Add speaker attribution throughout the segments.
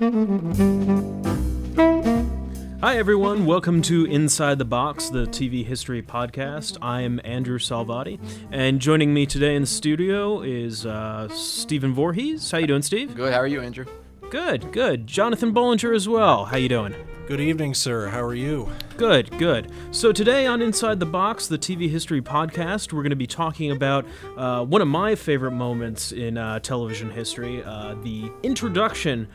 Speaker 1: Hi, everyone. Welcome to Inside the Box, the TV history podcast. I'm Andrew Salvati, and joining me today in the studio is uh, Stephen Voorhees. How you doing, Steve?
Speaker 2: Good. How are you, Andrew?
Speaker 1: Good, good. Jonathan Bollinger as well. How you doing?
Speaker 3: Good evening, sir. How are you?
Speaker 1: Good, good. So today on Inside the Box, the TV history podcast, we're going to be talking about uh, one of my favorite moments in uh, television history, uh, the introduction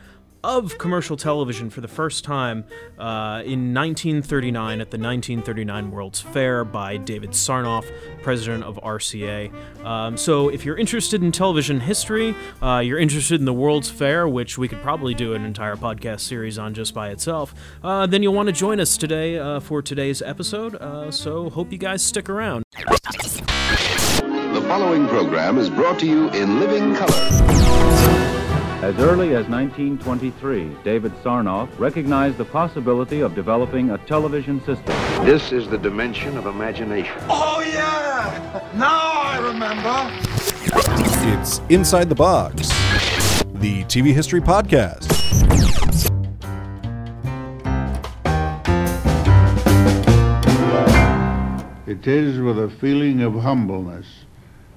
Speaker 1: of commercial television for the first time uh, in 1939 at the 1939 World's Fair by David Sarnoff, president of RCA. Um, so, if you're interested in television history, uh, you're interested in the World's Fair, which we could probably do an entire podcast series on just by itself, uh, then you'll want to join us today uh, for today's episode. Uh, so, hope you guys stick around.
Speaker 4: The following program is brought to you in living color.
Speaker 5: As early as 1923, David Sarnoff recognized the possibility of developing a television system.
Speaker 4: This is the dimension of imagination.
Speaker 6: Oh, yeah! Now I remember!
Speaker 3: It's Inside the Box, the TV history podcast.
Speaker 7: It is with a feeling of humbleness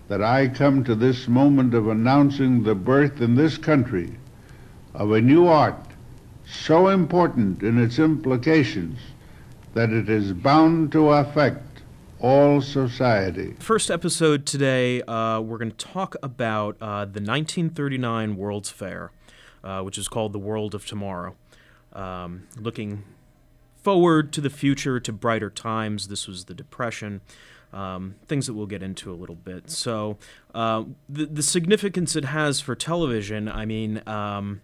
Speaker 7: that I come to this moment of announcing the birth in this country of a new art so important in its implications that it is bound to affect all society.
Speaker 1: First episode today, uh, we're going to talk about uh, the 1939 World's Fair, uh, which is called the World of Tomorrow. Um, looking forward to the future, to brighter times. This was the Depression um, things that we'll get into a little bit. So, uh, the, the significance it has for television, I mean, um,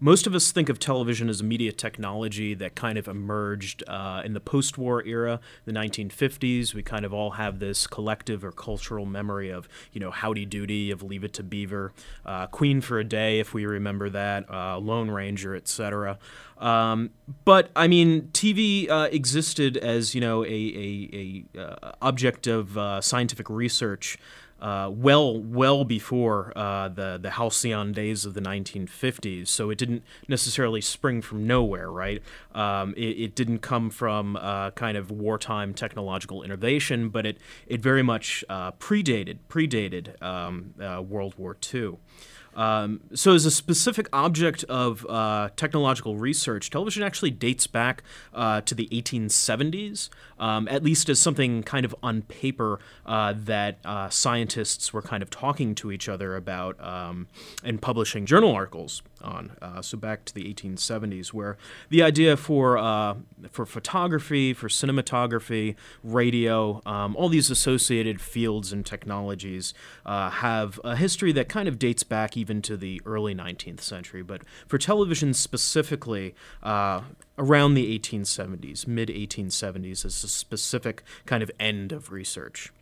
Speaker 1: most of us think of television as a media technology that kind of emerged uh, in the post war era, the 1950s. We kind of all have this collective or cultural memory of, you know, Howdy Doody, of Leave It to Beaver, uh, Queen for a Day, if we remember that, uh, Lone Ranger, etc. Um, but I mean, TV uh, existed as you know a a, a uh, object of uh, scientific research uh, well well before uh, the the halcyon days of the 1950s. So it didn't necessarily spring from nowhere, right? Um, it, it, didn't come from uh, kind of wartime technological innovation, but it it very much uh, predated predated um, uh, World War II. Um, so, as a specific object of uh, technological research, television actually dates back uh, to the 1870s, um, at least as something kind of on paper uh, that uh, scientists were kind of talking to each other about um, and publishing journal articles on. Uh, so, back to the 1870s, where the idea for uh, for photography, for cinematography, radio, um, all these associated fields and technologies have a history that kind of dates back even even to the early 19th century. But for television specifically, uh, around the 1870s, mid 1870s, is a specific kind of end of research.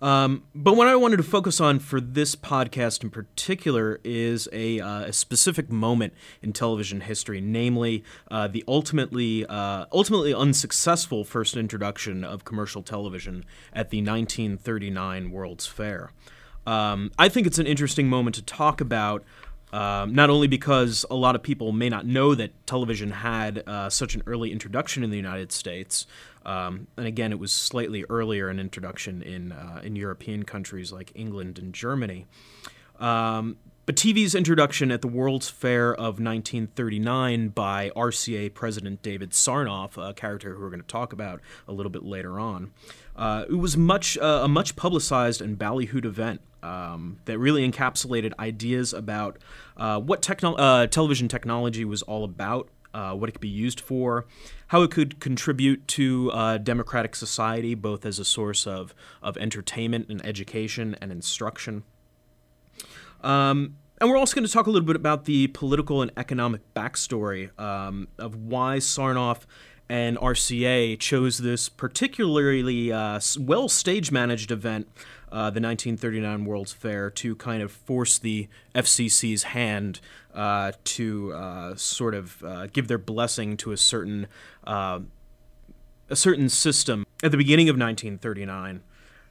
Speaker 1: Um, but what I wanted to focus on for this podcast in particular is a, uh, a specific moment in television history, namely uh, the ultimately uh, ultimately unsuccessful first introduction of commercial television at the 1939 World's Fair. Um, I think it's an interesting moment to talk about. Um, not only because a lot of people may not know that television had uh, such an early introduction in the United States, um, and again, it was slightly earlier an introduction in uh, in European countries like England and Germany. Um, but TV's introduction at the World's Fair of 1939 by RCA President David Sarnoff, a character who we're going to talk about a little bit later on, uh, it was much uh, a much publicized and ballyhooed event um, that really encapsulated ideas about uh, what techno- uh, television technology was all about, uh, what it could be used for, how it could contribute to uh, democratic society, both as a source of, of entertainment and education and instruction. Um, and we're also going to talk a little bit about the political and economic backstory um, of why Sarnoff and RCA chose this particularly uh, well stage managed event, uh, the 1939 World's Fair, to kind of force the FCC's hand uh, to uh, sort of uh, give their blessing to a certain uh, a certain system at the beginning of 1939.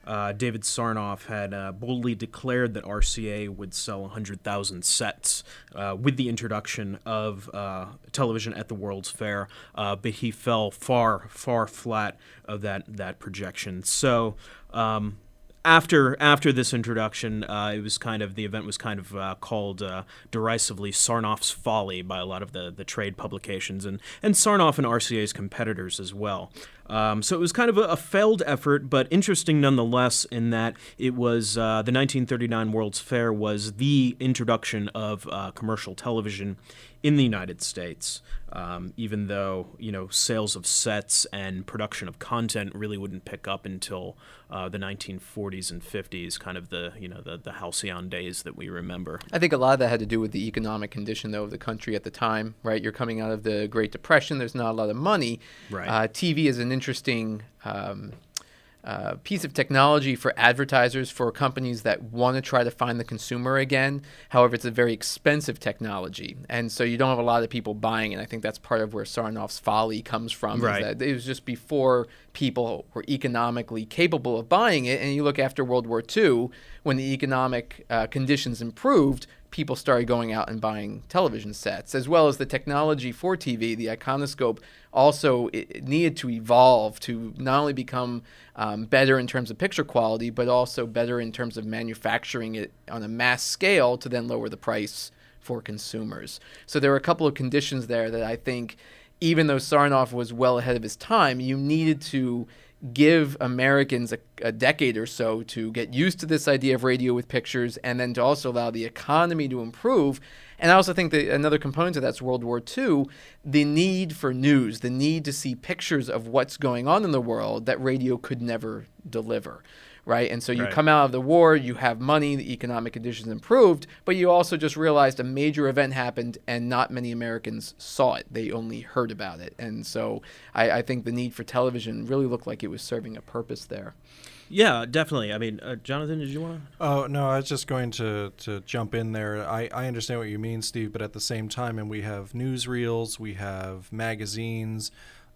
Speaker 1: Uh, David Sarnoff had uh, boldly declared that RCA would sell 100,000 sets uh, with the introduction of uh, television at the World's Fair, uh, but he fell far, far flat of that that projection. So. Um, after after this introduction, uh, it was kind of the event was kind of uh, called uh, derisively Sarnoff's folly by a lot of the, the trade publications and and Sarnoff and RCA's competitors as well. Um, so it was kind of a, a, failed effort, but interesting nonetheless in that it was uh, the 1939 World's Fair was the introduction of uh, commercial television in the United States. Um, even though you know sales of sets and production of content really wouldn't pick up until uh, the 1940s and 50s, kind of the you know the the halcyon days that we remember.
Speaker 2: I think a lot of that had to do with the economic condition though of the country at the time. Right, you're coming out of the Great Depression. There's not a lot of money.
Speaker 1: Right.
Speaker 2: Uh, TV is an interesting. Um, uh, piece of technology for advertisers for companies that want to try to find the consumer again. However, it's a very expensive technology, and so you don't have a lot of people buying it. I think that's part of where Sarnoff's folly comes from.
Speaker 1: Right.
Speaker 2: Is that it was just before people were economically capable of buying it. And you look after World War II, when the economic uh, conditions improved, people started going out and buying television sets, as well as the technology for TV, the iconoscope, also needed to evolve to not only become um, better in terms of picture quality, but also better in terms of manufacturing it on a mass scale to then lower the price for consumers. So there were a couple of conditions there that I think, even though Sarnoff was well ahead of his time, you needed to give Americans a, a, decade or so to get used to this idea of radio with pictures and then to also allow the economy to improve. And I also think that another component of that's World War II, the need for news, the need to see pictures of what's going on in the world that radio could never deliver right? And so you
Speaker 1: right.
Speaker 2: come out of the war, you have money, the economic conditions improved, but you also just realized a major event happened and not many Americans saw it. They only heard about it. And so I, I think the need for television really looked like it was serving a purpose there.
Speaker 1: Yeah, definitely. I mean, uh, Jonathan, did you want to?
Speaker 3: Oh no, I was just going to to jump in there. I, I understand what you mean, Steve, but at the same time, and we have newsreels, we have magazines,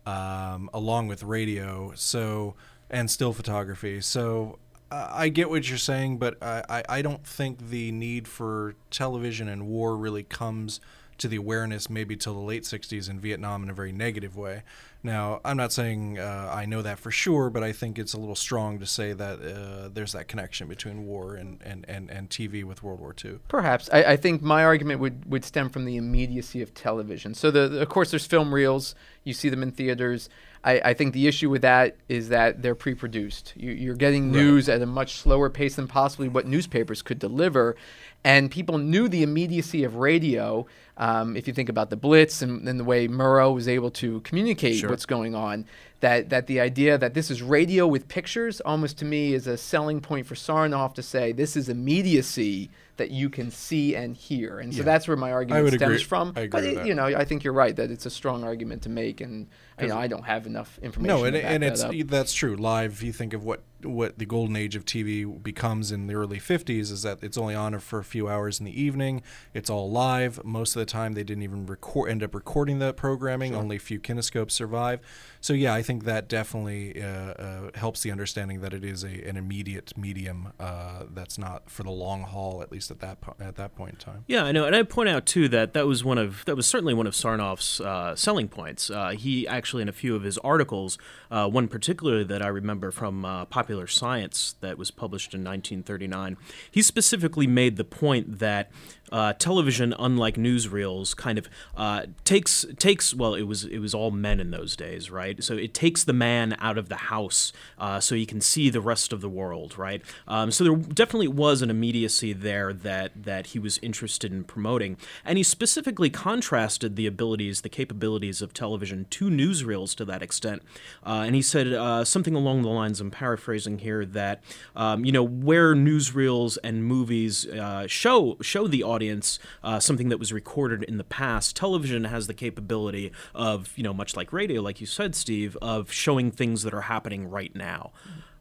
Speaker 3: um, along with radio. So and still photography. So I get what you're saying, but I, I don't think the need for television and war really comes to the awareness maybe till the late 60s in Vietnam in a very negative way. Now, I'm not saying uh, I know that for sure, but I think it's a little strong to say that uh, there's that connection between war and, and, and, and TV with World War II.
Speaker 2: Perhaps. I, I think my argument would, would stem from the immediacy of television. So, the, the, of course, there's film reels, you see them in theaters. I, I think the issue with that is that they're pre-produced. You, are getting news right. at a much slower pace than possibly what newspapers could deliver, and people knew the immediacy of radio. Um, if you think about the Blitz and, and, the way Murrow was able to communicate sure. what's going on, that that the idea that this is radio with pictures almost to me is a selling point for Sarnoff to say this is immediacy that you can see and hear, and so yeah. that's where my argument stems
Speaker 3: agree.
Speaker 2: from.
Speaker 3: I agree
Speaker 2: but
Speaker 3: it,
Speaker 2: you know, I think you're right that it's a strong argument to make, and you know, I don't have enough information.
Speaker 3: No, and, and
Speaker 2: it's
Speaker 3: that that's true. Live, you think of what what the golden age of TV becomes in the early 50s is that it's only on for a few hours in the evening. It's all live. Most of the time, they didn't even record end up recording the programming. Sure. Only a few kinescopes survive. So yeah, I think that definitely uh, uh, helps the understanding that it is a, an immediate medium uh, that's not for the long haul, at least at that po- at that point in time.
Speaker 1: Yeah, I know, and I point out too that that was one of that was certainly one of Sarnoff's uh, selling points. Uh, he actually in a few of his articles, uh, one particularly that I remember from Popular Science that was published in 1939, he specifically made the point that uh, television, unlike newsreels, kind of uh, takes takes well, it was it was all men in those days, right? So it takes the man out of the house uh, so he can see the rest of the world, right? Um, so there definitely was an immediacy there that that he was interested in promoting, and he specifically contrasted the abilities, the capabilities of television to newsreels to that extent, uh, and he said uh, something along the lines. I'm paraphrasing here that um, you know where newsreels and movies uh, show show the audience audience uh, something that was recorded in the past. Television has the capability of, you know, much like radio, like you said, Steve, of showing things that are happening right now.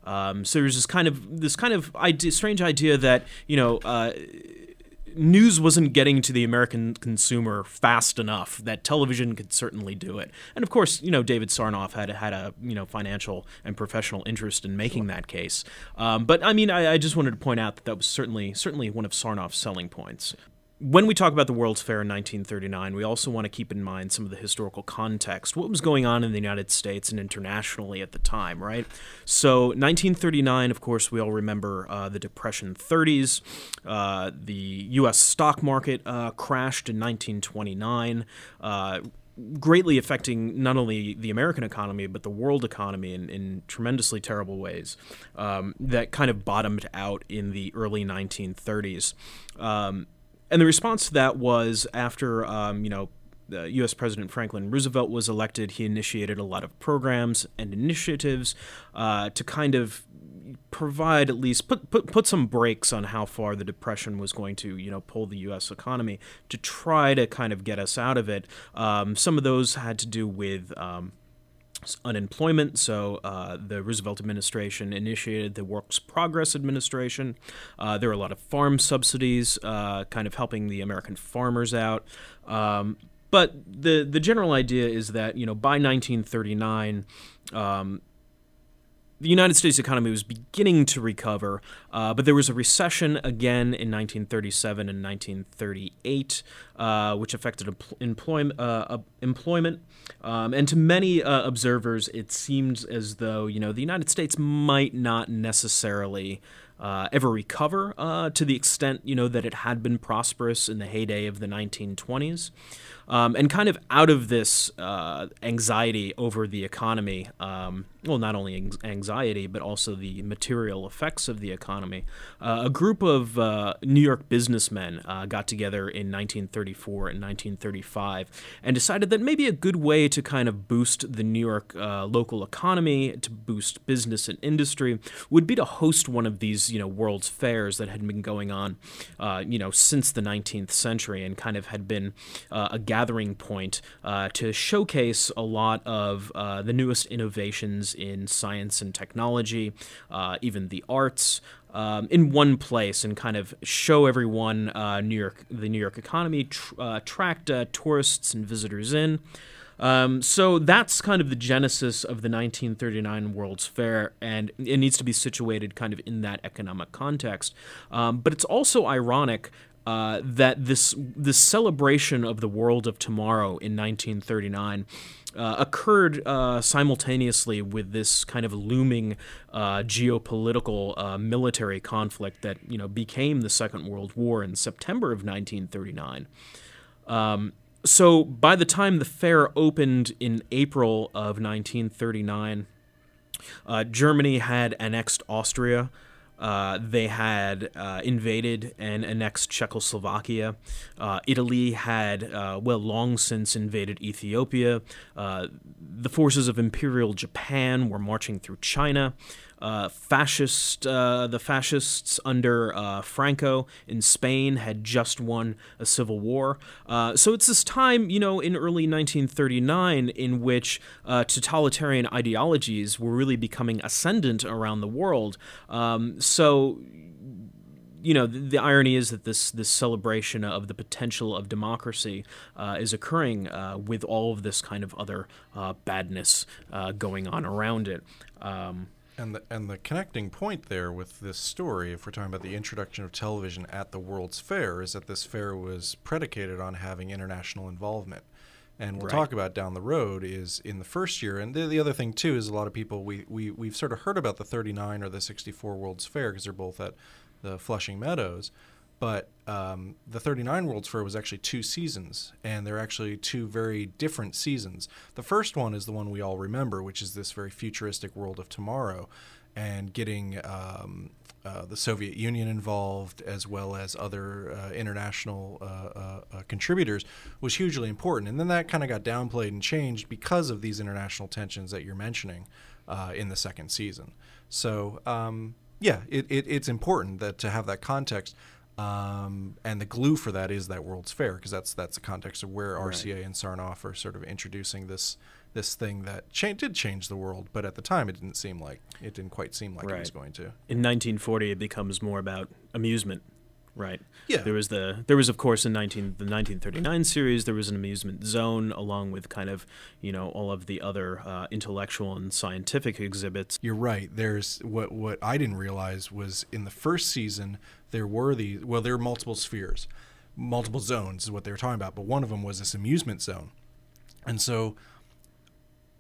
Speaker 1: Um, so there's this kind of this kind of idea, strange idea that you know. Uh, news wasn't getting to the American consumer fast enough that television could certainly do it. And of course, you know, David Sarnoff had had a you know financial and professional interest in making that case. Um, but I mean, I, I just wanted to point out that that was certainly certainly one of Sarnoff's selling points when we talk about the World's Fair in 1939, we also want to keep in mind some of the historical context, what was going on in the United States and internationally at the time, right? So, 1939, of course, we all remember uh, the Depression 30s. Uh, the U.S. stock market uh, crashed in 1929 uh, greatly affecting not only the American economy but the world economy in, in tremendously terrible ways. Um, that kind of bottomed out in the early 1930s. Um, and the response to that was after, um, you know, U.S. President Franklin Roosevelt was elected, he initiated a lot of programs and initiatives uh, to kind of provide at least put, put put some brakes on how far the depression was going to you know pull the U.S. economy to try to kind of get us out of it. Um, some of those had to do with um, unemployment. So uh, the Roosevelt administration initiated the Works Progress Administration. Uh, there were a lot of farm subsidies, uh, kind of helping the American farmers out. Um, but the the general idea is that you know by 1939. Um, the United States economy was beginning to recover, uh, but there was a recession again in 1937 and 1938, uh, which affected employment. Uh, employment. Um, and to many uh, observers, it seemed as though you know the United States might not necessarily uh, ever recover uh, to the extent you know that it had been prosperous in the heyday of the 1920s. Um, and kind of out of this uh, anxiety over the economy, um, well, not only anxiety, but also the material effects of the economy, uh, a group of uh, New York businessmen uh, got together in 1934 and 1935 and decided that maybe a good way to kind of boost the New York uh, local economy, to boost business and industry, would be to host one of these, you know, World's Fairs that had been going on, uh, you know, since the 19th century and kind of had been a gathering point uh, to showcase a lot of uh, the newest innovations in science and technology, uh, even the arts. Um, in one place and kind of show everyone uh, New York, the New York economy, tr- uh, attract uh, tourists and visitors in. Um, so that's kind of the genesis of the 1939 World's Fair, and it needs to be situated kind of in that economic context. Um, but it's also ironic uh, that this this celebration of the world of tomorrow in 1939 uh, occurred uh, simultaneously with this kind of looming uh, geopolitical uh, military conflict that you know became the Second World War in September of 1939. Um, so by the time the fair opened in April of 1939, uh, Germany had annexed Austria. Uh, they had uh, invaded and annexed Czechoslovakia. Uh, Italy had, uh, well, long since invaded Ethiopia. Uh, the forces of Imperial Japan were marching through China uh, fascist uh, the fascists under uh, Franco in Spain had just won a civil war. Uh, so it's this time, you know, in early 1939 in which uh, totalitarian ideologies were really becoming ascendant around the world. Um, so you know, the, the, irony is that this this celebration of the potential of democracy uh, is occurring uh, with all of this kind of other uh, badness going on around it. Um,
Speaker 3: and the, and the connecting point there with this story, if we're talking about the introduction of television at the World's Fair, is that this fair was predicated on having international involvement. And we'll right. talk about down the road is in the first year. And the, the other thing, too, is a lot of people, we, we, we've sort of heard about the 39 or the 64 World's Fair because they're both at the Flushing Meadows. But um, the 39 World's Fair was actually two seasons, and they're actually two very different seasons. The first one is the one we all remember, which is this very futuristic world of tomorrow, and getting um, uh, the Soviet Union involved as well as other uh, international uh, uh, uh contributors was hugely important. And then that kind of got downplayed and changed because of these international tensions that you're mentioning uh, in the second season. So, um, yeah, it, it, it's important that to have that context. Um, and the glue for that is that World's Fair because that's that's the context of where RCA right. and Sarnoff are sort of introducing this this thing that cha- did change the world, but at the time it didn't seem like it didn't quite seem like right. it was going to.
Speaker 1: In 1940, it becomes more about amusement. Right?
Speaker 3: Yeah.
Speaker 1: There was the there was of course in 19 the 1939 series there was an amusement zone along with kind of you know all of the other uh, intellectual and scientific exhibits.
Speaker 3: You're right. There's what what I didn't realize was in the first season there were the well there were multiple spheres, multiple zones is what they were talking about, but one of them was this amusement zone, and so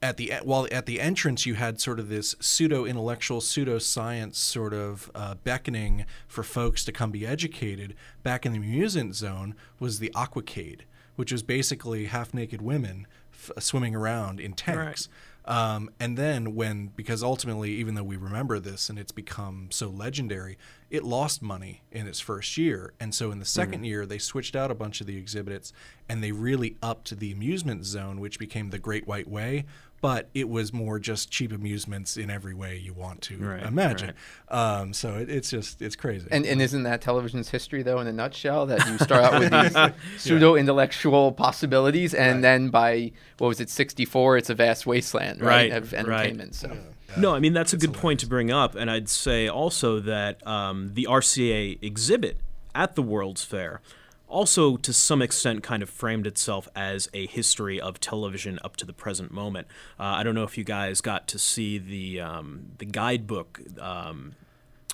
Speaker 3: at the while at the entrance you had sort of this pseudo intellectual pseudo science sort of uh, beckoning for folks to come be educated. Back in the amusement zone was the aquacade which was basically half naked women f- swimming around in tanks. Um, and then when because ultimately even though we remember this and it's become so legendary it lost money in its first year. And so in the 2nd year they switched out a bunch of the exhibits and they really upped the amusement zone which became the great white way but it was more just cheap amusements in every way you want to
Speaker 1: Right,
Speaker 3: imagine um, so it, it's just it's crazy
Speaker 2: And, and isn't that television's history, though, in a nutshell? That you start out with these pseudo intellectual possibilities, and then by, what was it, 64, it's a vast wasteland, right?
Speaker 1: Right,
Speaker 2: Of
Speaker 1: right.
Speaker 2: entertainment. So.
Speaker 1: No, I mean that's a good point to bring up, and I'd say also that um, the RCA exhibit at the World's Fair also to some extent kind of framed itself as a history of television up to the present moment. Uh, I don't know if you guys got to see the um, the guidebook um,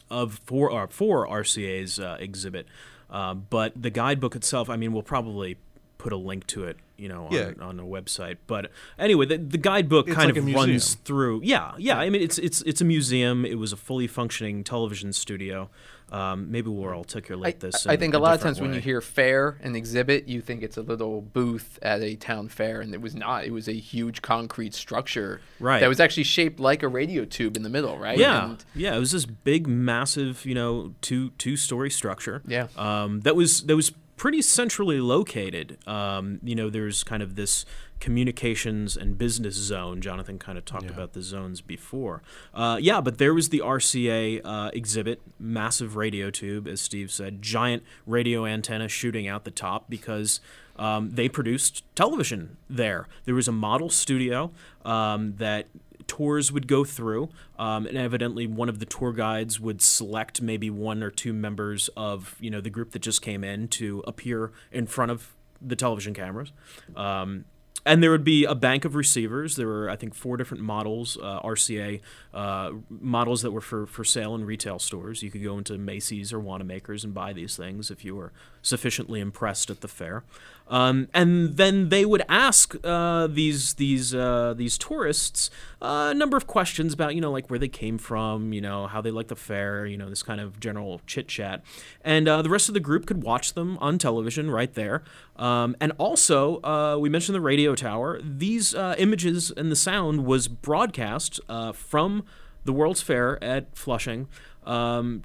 Speaker 1: of for uh, for RCA's uh, exhibit, uh, but the guidebook itself, I mean, we'll probably put a link to it, you know, on,
Speaker 3: Yeah.
Speaker 1: on a website. But anyway, the, the guidebook
Speaker 3: It's
Speaker 1: kind
Speaker 3: like
Speaker 1: of runs through. Yeah, yeah. I mean, it's it's it's a museum. It was a fully functioning television studio. Um, maybe we'll articulate this.
Speaker 2: I
Speaker 1: in
Speaker 2: think a lot of
Speaker 1: different
Speaker 2: times when you hear fair and exhibit, you think it's a little booth at a town fair, and it was not. It was a huge concrete structure
Speaker 1: Right.
Speaker 2: that was actually shaped like a radio tube in the middle, right?
Speaker 1: Yeah,
Speaker 2: And
Speaker 1: yeah. It was this big, massive, you know, two two story structure.
Speaker 2: Yeah.
Speaker 1: Um, that was that was pretty centrally located. Um, you know, there's kind of this communications and business zone. Jonathan kind of talked about the zones before. Uh, yeah, but there was the RCA uh, exhibit, massive radio tube, as Steve said, giant radio antenna shooting out the top because. Um, they produced television there. There was a model studio um, that tours would go through, um, and evidently one of the tour guides would select maybe one or two members of you know the group that just came in to appear in front of the television cameras. Um, and there would be a bank of receivers. There were, I think, four different models, uh, RCA uh, models that were for, for sale in retail stores. You could go into Macy's or Wanamaker's and buy these things if you were sufficiently impressed at the fair. Um, and then they would ask uh, these these uh, these tourists uh, a number of questions about you know like where they came from, you know how they like the fair, you know this kind of general chit chat, and uh, the rest of the group could watch them on television right there. Um, and also, uh, we mentioned the radio tower. These images and the sound was broadcast from the World's Fair at Flushing. Um,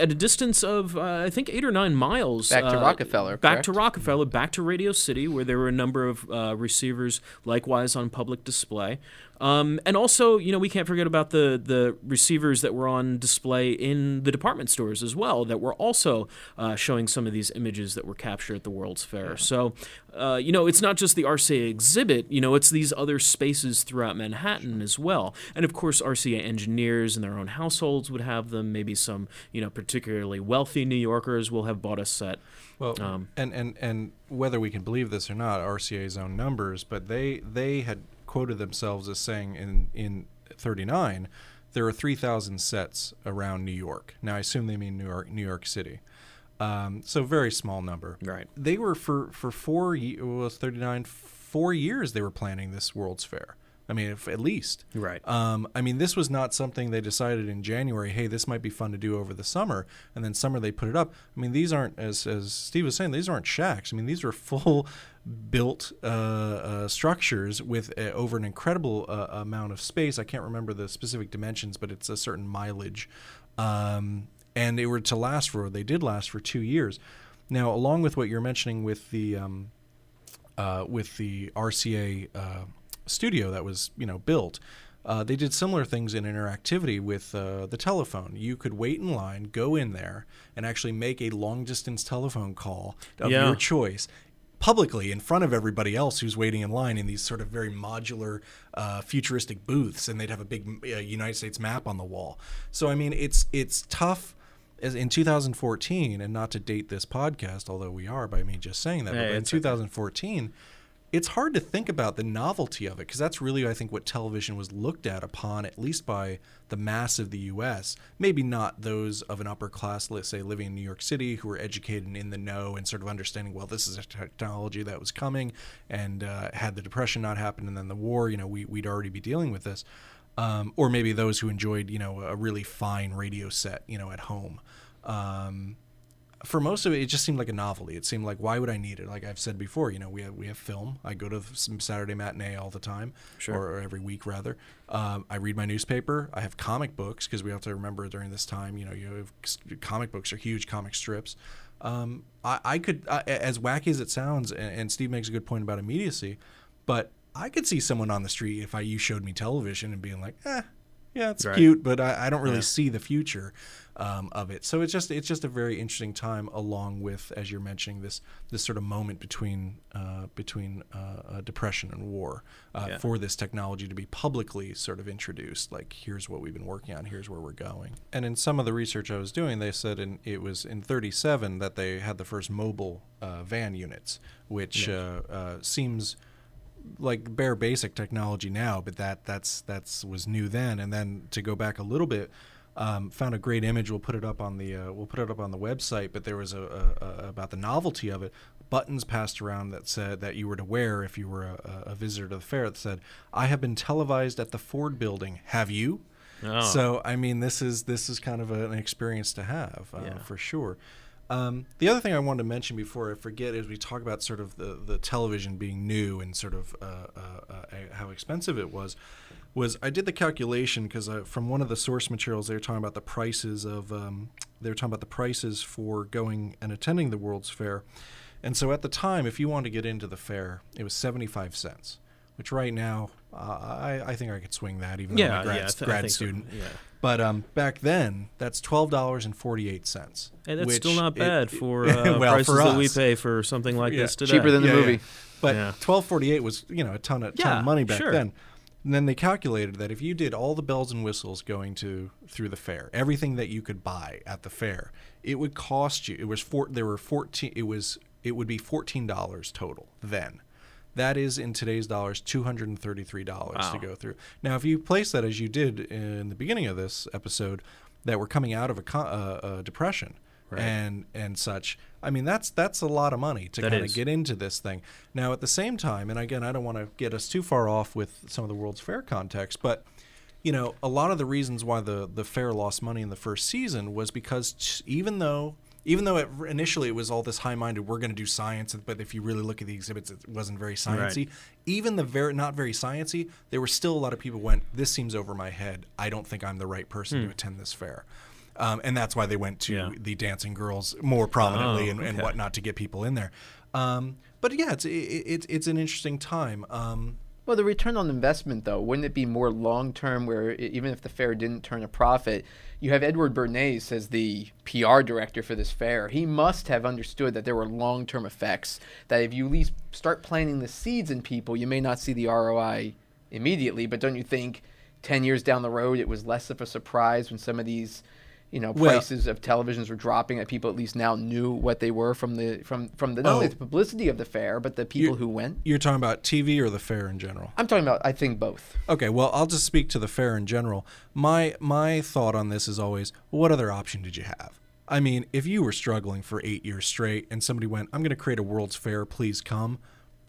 Speaker 1: at a distance of uh, I think eight or nine miles
Speaker 2: Back to
Speaker 1: uh,
Speaker 2: Rockefeller,
Speaker 1: back
Speaker 2: correct?
Speaker 1: to Rockefeller, back to Radio City, where there were a number of uh, receivers likewise on public display. Um, and also, you know, we can't forget about the the receivers that were on display in the department stores as well, that were also uh, showing some of these images that were captured at the World's Fair. So, uh, you know, it's not just the RCA exhibit. You know, it's these other spaces throughout Manhattan as well. And of course, RCA engineers in their own households would have them. Maybe some, you know, particularly wealthy New Yorkers will have bought a set.
Speaker 3: Well,
Speaker 1: Um,
Speaker 3: and, and and whether we can believe this or not, RCA's own numbers, but they they had quoted themselves as saying in in 39 there are 3,000 sets around New York. Now I assume they mean New York New York City. Um, so very small number.
Speaker 1: Right.
Speaker 3: They were for for four was 39 four years they were planning this World's Fair. I mean, if, at least.
Speaker 1: Right.
Speaker 3: Um, I mean, this was not something they decided in January. Hey, this might be fun to do over the summer, and then summer they put it up. I mean, these aren't as as Steve was saying. These aren't shacks. I mean, these are full built uh, uh, structures with uh, over an incredible uh, amount of space. I can't remember the specific dimensions, but it's a certain mileage, um, and they were to last for. They did last for two years. Now, along with what you're mentioning with the um, uh, with the RCA uh, studio that was you know built. Uh, they did similar things in interactivity with uh, the telephone. You could wait in line, go in there, and actually make a long distance telephone call of
Speaker 1: Yeah.
Speaker 3: your choice publicly in front of everybody else who's waiting in line in these sort of very modular, uh, futuristic booths, and they'd have a big uh, United States map on the wall. So I mean, it's it's tough as in 2014, and not to date this podcast, although we are by me just saying that,
Speaker 1: Yeah,
Speaker 3: but in 2014, it's hard to think about the novelty of it because that's really, I think, what television was looked at upon, at least by the mass of the U.S. Maybe not those of an upper class, let's say, living in New York City, who were educated and in the know and sort of understanding, well, this is a technology that was coming, and uh, had the depression not happened and then the war, you know, we, we'd already be dealing with this. Um, or maybe those who enjoyed, you know, a really fine radio set, you know, at home. Um, for most of it, it just seemed like a novelty. It seemed like why would I need it? Like I've said before, you know, we have we have film. I go to some Saturday matinee all the time,
Speaker 1: Sure.
Speaker 3: or, or every week rather. Um, I read my newspaper. I have comic books because we have to remember during this time, you know, you have comic books are huge comic strips. Um, I, I could, I, as wacky as it sounds, and, and Steve makes a good point about immediacy, but I could see someone on the street if I you showed me television and being like, eh, yeah, it's
Speaker 1: Right.
Speaker 3: cute, but I, I don't really
Speaker 1: Yeah.
Speaker 3: see the future um, of it. So it's just it's just a very interesting time, along with as you're mentioning this this sort of moment between uh, between uh, uh, depression and war uh,
Speaker 1: Yeah.
Speaker 3: for this technology to be publicly sort of introduced. Like here's what we've been working on, here's where we're going. And in some of the research I was doing, they said in it was in 37 that they had the first mobile uh, van units, which uh, uh, seems like bare basic technology now, but that that's that's was new then. And then to go back a little bit, um, found a great image. We'll put it up on the uh, we'll put it up on the website. But there was a, a, a about the novelty of it. Buttons passed around that said that you were to wear if you were a, a visitor to the fair. That said, "I have been televised at the Ford Building. Have you?"
Speaker 1: Oh.
Speaker 3: So I mean, this is this is kind of an experience to have uh,
Speaker 1: Yeah.
Speaker 3: for sure. Um, the other thing I wanted to mention before I forget is we talk about sort of the, the television being new and sort of uh, uh, uh, how expensive it was. Was I did the calculation because from one of the source materials they were talking about the prices of um, they were talking about the prices for going and attending the World's Fair, and so at the time, if you wanted to get into the fair, it was seventy five cents, which right now uh, I, I think I could swing that even though I'm
Speaker 1: Yeah,
Speaker 3: a grad,
Speaker 1: yeah, I th-
Speaker 3: grad
Speaker 1: think so.
Speaker 3: student.
Speaker 1: Yeah.
Speaker 3: But um, back then, that's twelve dollars and forty eight cents.
Speaker 1: Hey, that's still not bad for uh,
Speaker 3: well,
Speaker 1: prices
Speaker 3: for
Speaker 1: that we pay for something like
Speaker 3: Yeah.
Speaker 1: this today.
Speaker 2: Cheaper than the
Speaker 3: Yeah,
Speaker 2: movie.
Speaker 3: yeah. But
Speaker 1: Yeah.
Speaker 3: twelve forty eight was you know a ton of ton
Speaker 1: Yeah,
Speaker 3: of money back
Speaker 1: sure.
Speaker 3: then. And then they calculated that if you did all the bells and whistles going to through the fair, everything that you could buy at the fair, it would cost you. It was four. There were fourteen. It was. It would be fourteen dollars total then. That is in today's dollars two hundred and thirty three dollars to go through. Now, if you place that as you did in the beginning of this episode, that we're coming out of a, co- uh, a depression and and such. I mean, that's that's a lot of money to kind of get into this thing. Now, at the same time, and again, I don't want to get us too far off with some of the World's Fair context, but you know, a lot of the reasons why the the fair lost money in the first season was because t- even though even though it, initially it was all this high-minded, we're going to do science, but if you really look at the exhibits, it wasn't very sciencey. Even the very not very sciencey, there were still a lot of people went, "This seems over my head. I don't think I'm the right person to attend this fair." Um, and that's why they went to
Speaker 1: Yeah.
Speaker 3: the dancing girls more prominently
Speaker 1: Oh,
Speaker 3: and, and
Speaker 1: okay.
Speaker 3: whatnot to get people in there. Um, but yeah, it's it, it, it's an interesting time. Um,
Speaker 2: Well, the return on investment, though, wouldn't it be more long term where even if the fair didn't turn a profit, you have Edward Bernays as the PR director for this fair. He must have understood that there were long term effects, that if you at least start planting the seeds in people, you may not see the ROI immediately, but don't you think 10 years down the road it was less of a surprise when some of these you know
Speaker 3: Well-
Speaker 2: prices of televisions were dropping that people at least now knew what they were from the from from the not only
Speaker 3: Oh.
Speaker 2: the publicity of the fair but the people who went
Speaker 3: you're talking about TV or the fair in general?
Speaker 2: i'm talking about i think both
Speaker 3: Okay, well, I'll just speak to the fair in general. My my thought on this is always, what other option did you have? I mean, if you were struggling for eight years straight and somebody went, "I'm going to create a World's Fair, please come,"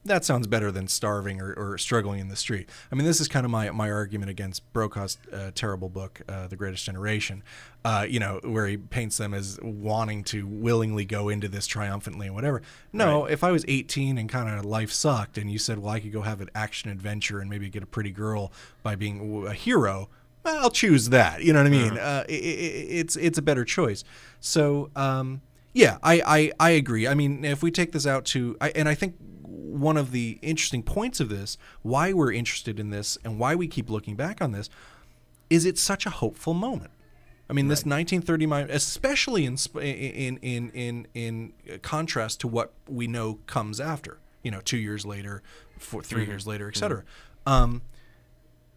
Speaker 3: that sounds better than starving or, or struggling in the street. I mean, this is kind of my, my argument against Brokaw's uh, terrible book, uh, The Greatest Generation, uh, you know, where he paints them as wanting to willingly go into this triumphantly and whatever. No, if I was 18 and kind of life sucked and you said, well, I could go have an action adventure and maybe get a pretty girl by being a hero, I'll choose that. You know what I mean? Uh, i i it's it's a better choice. So um, yeah, I, I I agree. I mean, if we take this out to, I, and I think one of the interesting points of this, why we're interested in this, and why we keep looking back on this, is it's such a hopeful moment. I mean, this 1930 mi- especially in in in in in contrast to what we know comes after. You know, two years later, four, 3 mm-hmm. years later, et mm-hmm. cetera. Um,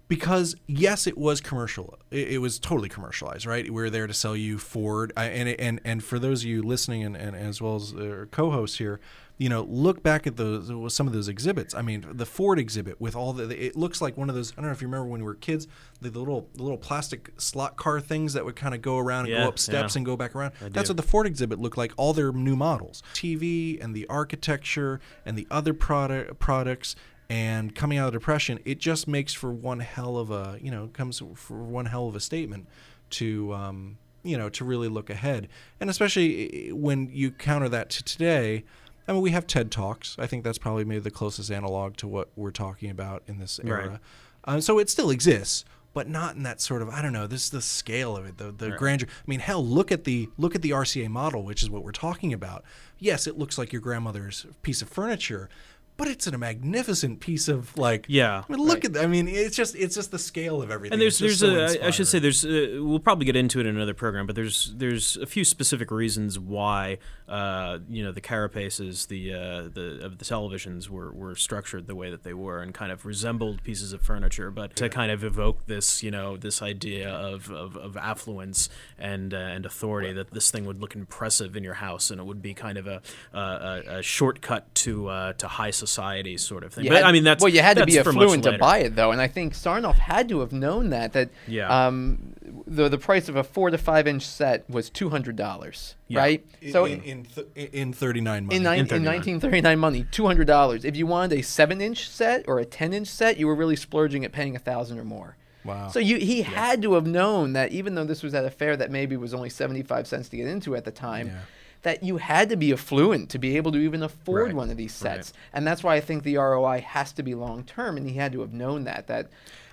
Speaker 3: because yes, it was commercial. It, it was totally commercialized, right? We are there to sell you Ford, I, and and and for those of you listening, and, and as well as our co-hosts here, you know, look back at those some of those exhibits. I mean, the Ford exhibit with all the it looks like one of those. I don't know if you remember when we were kids, the, the little the little plastic slot car things that would kind of go around and
Speaker 1: Yeah,
Speaker 3: go up steps
Speaker 1: yeah.
Speaker 3: and go back around. That's
Speaker 1: do.
Speaker 3: what the Ford exhibit looked like. All their new models, TV and the architecture and the other product products. And coming out of the depression, it just makes for one hell of a you know comes for one hell of a statement to um, you know to really look ahead, and especially when you counter that to today. I mean, we have TED Talks. I think that's probably maybe the closest analog to what we're talking about in this era.
Speaker 1: Right.
Speaker 3: Um, so it still exists, but not in that sort of I don't know. This is the scale of it, the the grandeur. I mean, hell, look at the look at the RCA model, which is what we're talking about. Yes, it looks like your grandmother's piece of furniture, but it's a magnificent piece of like.
Speaker 1: Yeah.
Speaker 3: I mean, look at. I mean, it's just it's just the scale of everything.
Speaker 1: And there's there's
Speaker 3: so
Speaker 1: a I- I should say there's uh, we'll probably get into it in another program, but there's there's a few specific reasons why uh, you know the carapaces the uh, the of the televisions were, were structured the way that they were and kind of resembled pieces of furniture, but to kind of evoke this you know this idea of, of, of affluence and uh, and authority that this thing would look impressive in your house and it would be kind of a a, a, a shortcut to uh, to high society sort of thing.
Speaker 2: You
Speaker 1: but
Speaker 2: had-
Speaker 1: I mean that's
Speaker 2: well, you had to be
Speaker 1: that's for much
Speaker 2: affluent to buy it, though, and I think Sarnoff had to have known that. That
Speaker 1: Yeah.
Speaker 2: um, the the price of a four to five inch set was two hundred dollars,
Speaker 1: Yeah.
Speaker 2: right? So
Speaker 3: in in, th- in 39 months.
Speaker 2: in, nine, in
Speaker 1: 39.
Speaker 2: 1939 money, two hundred dollars. If you wanted a seven inch set or a ten inch set, you were really splurging at paying a thousand or more.
Speaker 3: Wow.
Speaker 2: So you he had to have known that even though this was at a fair that maybe was only seventy five cents to get into at the time.
Speaker 3: Yeah.
Speaker 2: That you had to be affluent to be able to even afford
Speaker 1: Right,
Speaker 2: one of these
Speaker 1: right.
Speaker 2: sets, and that's why I think the ROI has to be long term, and he had to have known that. That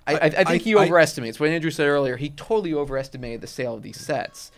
Speaker 2: I, I, I think
Speaker 3: I-
Speaker 2: he overestimates. What Andrew said earlier, he totally overestimated the sale of these sets,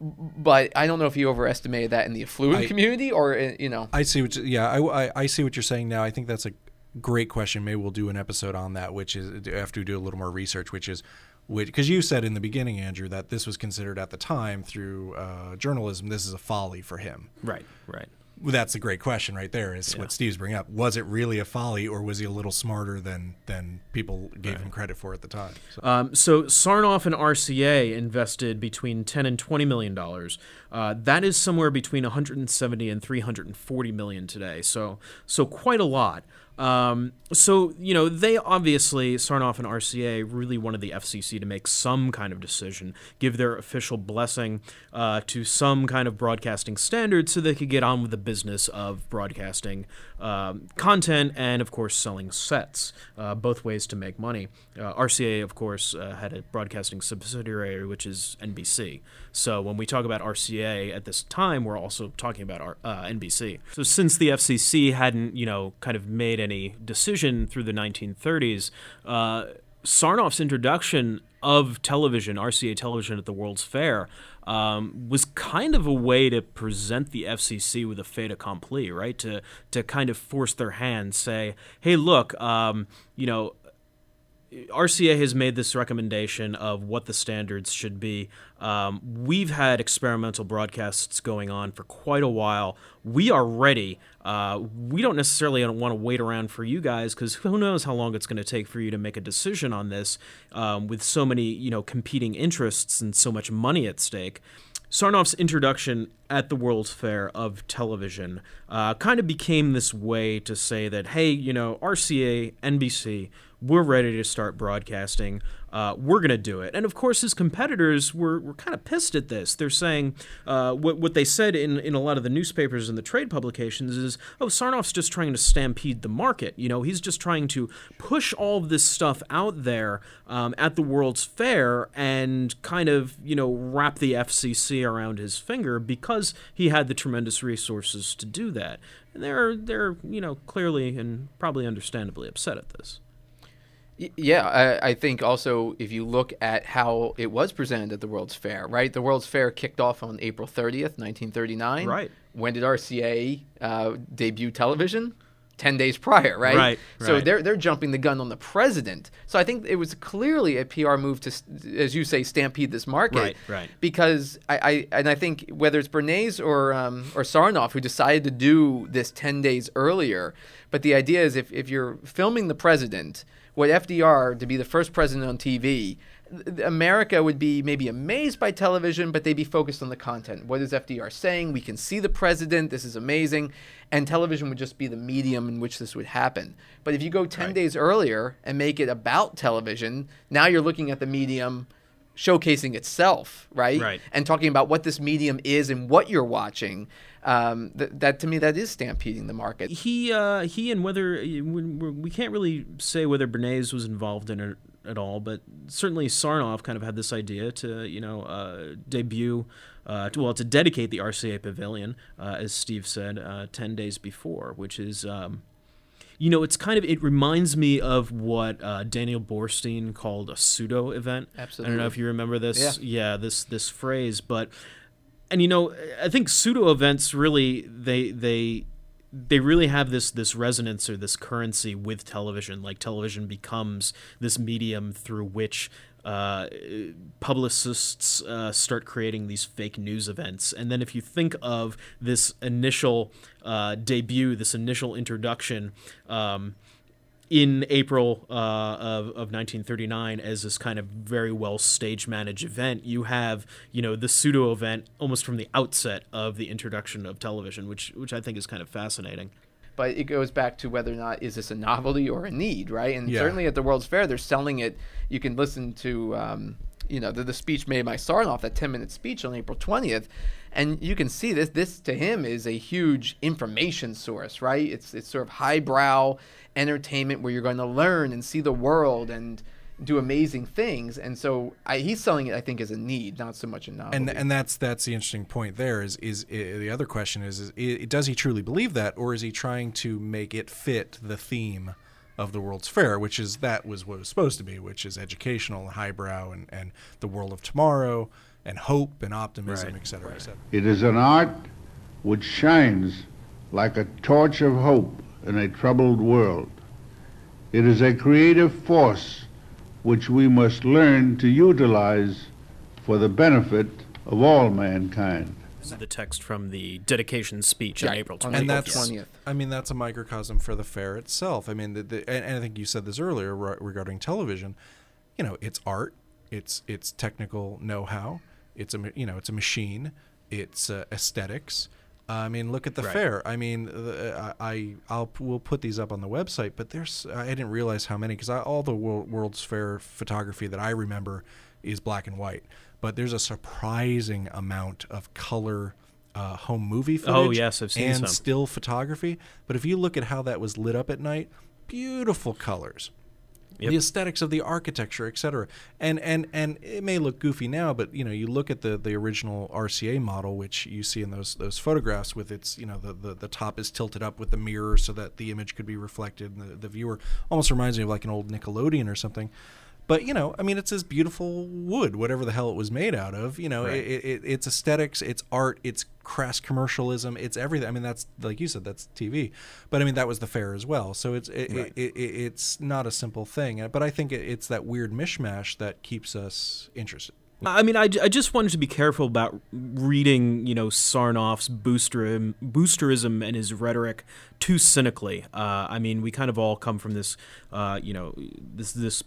Speaker 2: but I don't know if he overestimated that in the affluent community or in, you know.
Speaker 3: I see what you, yeah I, I, I see what you're saying now. I think that's a great question. Maybe we'll do an episode on that, which is after we do a little more research, which is because you said in the beginning, Andrew, that this was considered at the time through uh, journalism. This is a folly for him.
Speaker 1: Right, right.
Speaker 3: Well, that's a great question right there. Is what Steve's bringing up. Was it really a folly, or was he a little smarter than than people gave him credit for at the time? So,
Speaker 1: Um, so Sarnoff and RCA invested between 10 and 20 million dollars. Uh, that is somewhere between 170 and 340 million today. So so quite a lot. Um, so you know they obviously Sarnoff and RCA really wanted the FCC to make some kind of decision, give their official blessing uh, to some kind of broadcasting standard, so they could get on with the business of broadcasting um, content and of course selling sets. Uh, both ways to make money. Uh, RCA of course uh, had a broadcasting subsidiary which is NBC. So when we talk about RCA at this time, we're also talking about our, uh, NBC. So since the FCC hadn't, you know, kind of made any decision through the 1930s, uh, Sarnoff's introduction of television, RCA television at the World's Fair, um, was kind of a way to present the FCC with a fait accompli, right? To to kind of force their hand, say, "Hey, look, um, you know, RCA has made this recommendation of what the standards should be. Um, we've had experimental broadcasts going on for quite a while. We are ready. Uh, we don't necessarily want to wait around for you guys because who knows how long it's going to take for you to make a decision on this um, with so many you know competing interests and so much money at stake. Sarnoff's introduction at the World's Fair of television uh, kind of became this way to say that, hey, you know, RCA, NBC, we're ready to start broadcasting. Uh, we're going to do it. And of course, his competitors were, were kind of pissed at this. They're saying uh, what, what they said in, in a lot of the newspapers and the trade publications is, oh, Sarnoff's just trying to stampede the market. You know, he's just trying to push all this stuff out there um, at the World's Fair and kind of, you know, wrap the FCC around his finger because he had the tremendous resources to do that. And they're, they're you know, clearly and probably understandably upset at this.
Speaker 2: Yeah, I, I think also if you look at how it was presented at the World's Fair, right? The World's Fair kicked off on April 30th, 1939.
Speaker 1: Right.
Speaker 2: When did RCA uh, debut television? 10 days prior, right?
Speaker 1: Right,
Speaker 2: So
Speaker 1: right.
Speaker 2: they're they're jumping the gun on the president. So I think it was clearly a PR move to, as you say, stampede this market.
Speaker 1: Right, right.
Speaker 2: Because I, I and I think whether it's Bernays or um, or Sarnoff who decided to do this 10 days earlier, but the idea is if, if you're filming the president, what FDR to be the first president on TV, America would be maybe amazed by television, but they'd be focused on the content. What is FDR saying? We can see the president. This is amazing. And television would just be the medium in which this would happen. But if you go 10 days earlier and make it about television, now you're looking at the medium showcasing itself, right?
Speaker 1: Right.
Speaker 2: And talking about what this medium is and what you're watching. Um, th- that to me, that is stampeding the market.
Speaker 1: he uh, he and whether we can't really say whether Bernays was involved in it at all, but certainly Sarnoff kind of had this idea to you know uh, debut, uh, to, well to dedicate the RCA Pavilion, uh, as Steve said, uh, ten days before, which is. Um, you know, it's kind of it reminds me of what uh, Daniel Boorstin called a pseudo event. Absolutely. I don't know if you remember this.
Speaker 2: Yeah. Yeah.
Speaker 1: this this phrase, but and you know, I think pseudo events really they they they really have this this resonance or this currency with television. Like television becomes this medium through which uh, publicists uh, start creating these fake news events. And then if you think of this initial uh, debut, this initial introduction. Um, in April uh, of, of 1939 as this kind of very well stage managed event. You have, you know, the pseudo event almost from the outset of the introduction of television, which which I think is kind of fascinating.
Speaker 2: but it goes back to whether or not is this a novelty or a need, right? And
Speaker 3: Yeah.
Speaker 2: certainly at the World's Fair, they're selling it. You can listen to, um, you know, the, the speech made by Sarnoff, that 10 minute speech on April 20th, and you can see this. This to him is a huge information source, right? It's it's sort of highbrow entertainment where you're going to learn and see the world and do amazing things. And so I, he's selling it, I think, as a need, not so much a novelty.
Speaker 3: and and that's that's the interesting point there is is, i the other question is, is i does he truly believe that or is he trying to make it fit the theme of the World's Fair which is that was what it was supposed to be which is educational and highbrow and and the world of tomorrow and hope and optimism
Speaker 1: Right.
Speaker 3: et cetera et cetera
Speaker 7: It is an art which shines like a torch of hope in a troubled world. It is a creative force which we must learn to utilize for the benefit of all mankind.
Speaker 1: This is the text from the dedication speech on
Speaker 2: Yeah,
Speaker 1: April
Speaker 2: on
Speaker 1: 20th.
Speaker 3: and that's
Speaker 2: 20th.
Speaker 3: I mean that's a microcosm for the fair itself. I mean, the, the, and, and I think you said this earlier re- regarding television. You know, it's art, it's it's technical know-how, it's a you know it's a machine, it's uh, aesthetics. I mean, look at the
Speaker 1: Right.
Speaker 3: fair. I mean, the, I I- I'll we'll put these up on the website, but there's I didn't realize how many because all the World, World's Fair photography that I remember is black and white, but there's a surprising amount of color. Uh, home movie footage
Speaker 1: Oh, yes, I've seen
Speaker 3: and
Speaker 1: some.
Speaker 3: still photography. But if you look at how that was lit up at night, beautiful colors.
Speaker 1: Yep.
Speaker 3: The aesthetics of the architecture, etc. And and and it may look goofy now, but you know, you look at the the original RCA model, which you see in those those photographs, with its you know the the, the top is tilted up with the mirror so that the image could be reflected, and the, the viewer almost reminds me of like an old Nickelodeon or something. But you know, I mean, it's this beautiful wood, whatever the hell it was made out of. You know,
Speaker 1: Right.
Speaker 3: it, it, it's aesthetics, it's art, it's crass commercialism, it's everything. I mean, that's like you said, that's TV. But I mean, that was the fair as well. So it's it, it, it, it's not a simple thing. But I think it, it's that weird mishmash that keeps us interested.
Speaker 1: I mean, I, I just wanted to be careful about reading, you know, Sarnoff's booster, boosterism and his rhetoric too cynically. Uh, I mean, we kind of all come from this, uh, you know, this this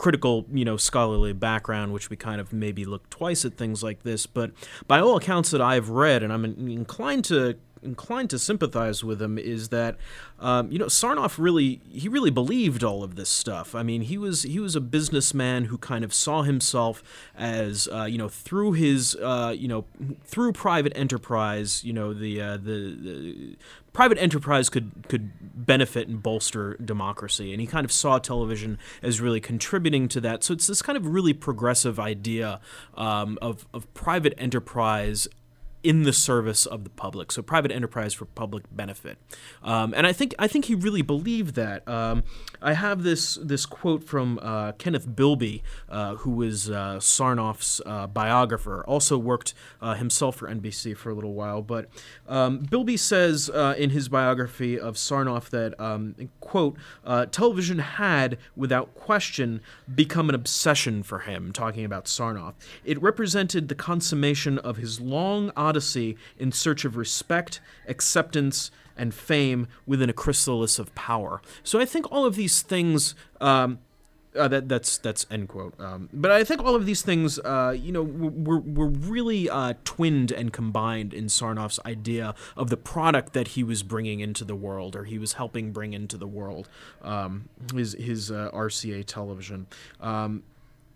Speaker 1: critical, you know, scholarly background, which we kind of maybe look twice at things like this. But by all accounts that I've read, and I'm inclined to inclined to sympathize with him is that um, you know Sarnoff really he really believed all of this stuff. I mean he was he was a businessman who kind of saw himself as uh, you know through his uh, you know through private enterprise you know the uh, the, the private enterprise could could benefit and bolster democracy and he kind of saw television as really contributing to that so it's this kind of really progressive idea um, of, of private enterprise in the service of the public, so private enterprise for public benefit. Um, and I think I think he really believed that. Um, I have this this quote from uh, Kenneth Bilby, uh, who was uh, Sarnoff's uh, biographer, also worked uh, himself for NBC for a little while. But um, Bilby says uh, in his biography of Sarnoff that um, quote television had, without question, become an obsession for him. Talking about Sarnoff, it represented the consummation of his long odyssey in search of respect, acceptance, and fame within a chrysalis of power. So I think all of these things. Um, uh, that that's that's end quote. Um, but I think all of these things, uh, you know, were were really uh, twinned and combined in Sarnoff's idea of the product that he was bringing into the world, or he was helping bring into the world. Um, his his uh, RCA television. Um,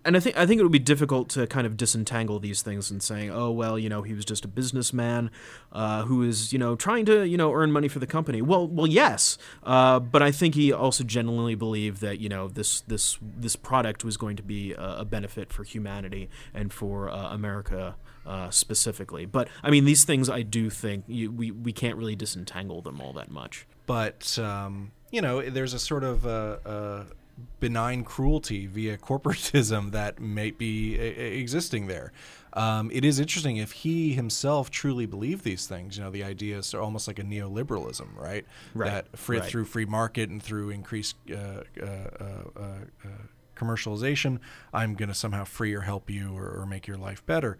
Speaker 1: and I think I think it would be difficult to kind of disentangle these things and saying, oh well, you know, he was just a businessman uh, who is you know trying to you know earn money for the company. Well, well, yes, uh, but I think he also genuinely believed that you know this this this product was going to be a, a benefit for humanity and for uh, America. Uh, specifically, but I mean, these things I do think you, we we can't really disentangle them all that much.
Speaker 3: But um, you know, there's a sort of uh, uh, benign cruelty via corporatism that may be a- existing there. Um, it is interesting if he himself truly believed these things. You know, the ideas are almost like a neoliberalism, right?
Speaker 1: Right.
Speaker 3: That free,
Speaker 1: right.
Speaker 3: through free market and through increased uh, uh, uh, uh commercialization, I'm going to somehow free or help you or, or make your life better.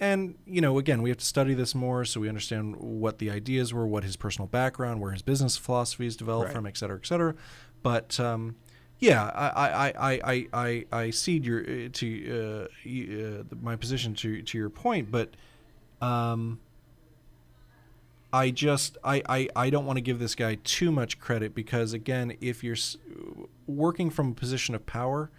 Speaker 3: And, you know, again, we have to study this more so we understand what the ideas were, what his personal background, where his business philosophies developed
Speaker 1: Right.
Speaker 3: from, et cetera, et cetera. But, um, yeah, I, I, I, I, I, I cede your uh, to uh, uh, my position to to your point, but um, I just I, I, I don't want to give this guy too much credit because again, if you're working from a position of power,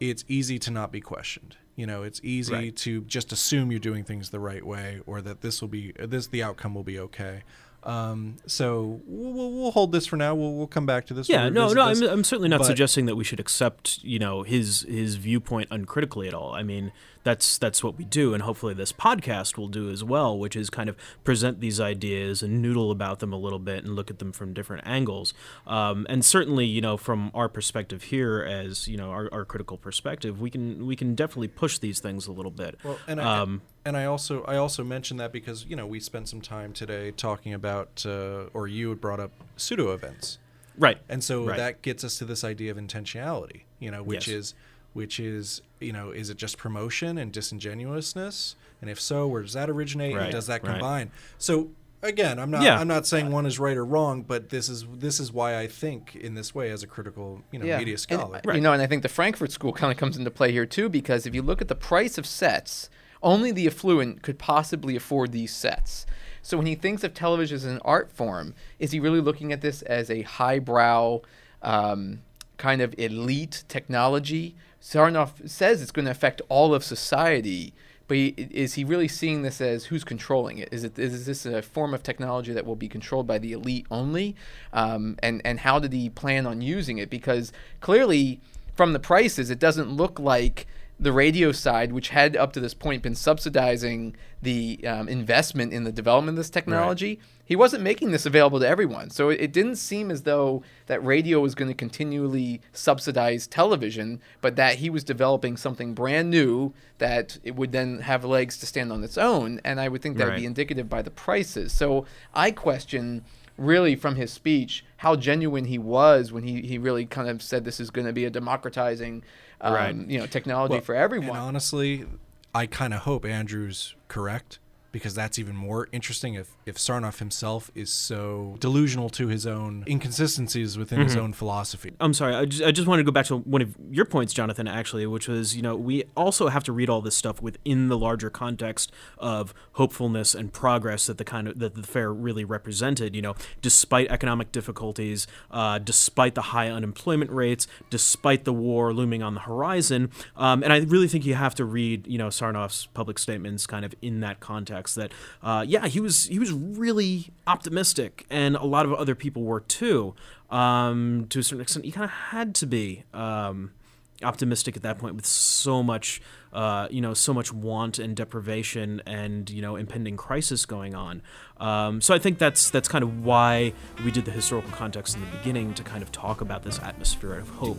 Speaker 3: it's easy to not be questioned. You know, it's easy
Speaker 1: Right.
Speaker 3: to just assume you're doing things the right way or that this will be this the outcome will be okay. Um, so we'll, we'll hold this for now. We'll, we'll come back to this.
Speaker 1: Yeah, no, no. I'm, I'm certainly not
Speaker 3: But-
Speaker 1: suggesting that we should accept, you know, his his viewpoint uncritically at all. I mean, that's that's what we do, and hopefully this podcast will do as well, which is kind of present these ideas and noodle about them a little bit and look at them from different angles. Um, and certainly, you know, from our perspective here, as you know, our, our critical perspective, we can we can definitely push these things a little bit.
Speaker 3: Well, and I,
Speaker 1: um,
Speaker 3: and I also I also mentioned that because you know we spent some time today talking about uh, or you had brought up pseudo events,
Speaker 1: right,
Speaker 3: and so
Speaker 1: Right.
Speaker 3: that gets us to this idea of intentionality, you know, which
Speaker 1: Yes.
Speaker 3: is which is you know is it just promotion and disingenuousness, and if so, where does that originate,
Speaker 1: Right,
Speaker 3: and does that
Speaker 1: right.
Speaker 3: combine? So again, I'm not
Speaker 1: Yeah.
Speaker 3: I'm not saying one is right or wrong, but this is this is why I think in this way as a critical you know media
Speaker 2: And,
Speaker 3: scholar.
Speaker 2: You know, and I think the Frankfurt School kind of comes into play here too, because if you look at the price of sets, only the affluent could possibly afford these sets. So when he thinks of television as an art form, is he really looking at this as a highbrow, um, kind of elite technology? Sarnoff says it's going to affect all of society, but he, is he really seeing this as who's controlling it? Is it is this a form of technology that will be controlled by the elite only? Um, and and how did he plan on using it? Because clearly, from the prices, it doesn't look like the radio side, which had up to this point been subsidizing the um, investment in the development of this technology, he wasn't making this available to everyone. So it, it didn't seem as though that radio was going to continually subsidize television, but that he was developing something brand new that it would then have legs to stand on its own. And I would think that would be indicative by the prices. So I question really from his speech how genuine he was when he, he really kind of said this is going to be a democratizing um,
Speaker 1: Right.
Speaker 2: you know technology
Speaker 3: Well,
Speaker 2: for everyone
Speaker 3: honestly, I kind of hope Andrew's correct because that's even more interesting if, if Sarnoff himself is so delusional to his own inconsistencies within his own philosophy.
Speaker 1: I'm sorry. I just, I just wanted to go back to one of your points, Jonathan, actually, which was, you know, we also have to read all this stuff within the larger context of hopefulness and progress that the kind of that the fair really represented. You know, despite economic difficulties, uh, despite the high unemployment rates, despite the war looming on the horizon, um, and I really think you have to read, you know, Sarnoff's public statements kind of in that context. That, uh, yeah, he was he was really optimistic, and a lot of other people were too um, to a certain extent, you kind of had to be. Um, optimistic at that point with so much uh, you know so much want and deprivation and you know impending crisis going on um, so I think that's that's kind of why we did the historical context in the beginning to kind of talk about this atmosphere of hope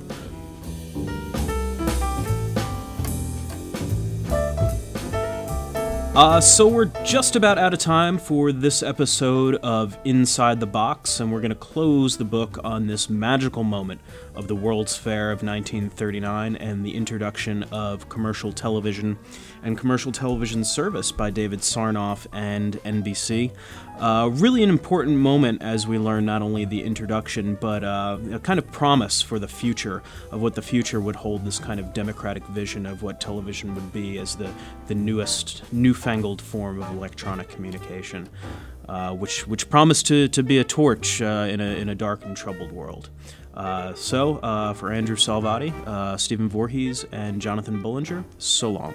Speaker 1: Uh, so we're just about out of time for this episode of Inside the Box, and we're going to close the book on this magical moment of the World's Fair of 1939 and the introduction of commercial television and commercial television service by David Sarnoff and NBC. Uh, really an important moment as we learn not only the introduction, but uh, a kind of promise for the future of what the future would hold this kind of democratic vision of what television would be as the, the newest, newfangled form of electronic communication, uh, which, which promised to, to be a torch uh, in, a, in a dark and troubled world. Uh, so, uh, for Andrew Salvati, Stephen Voorhees, and Jonathan Bullinger, so long.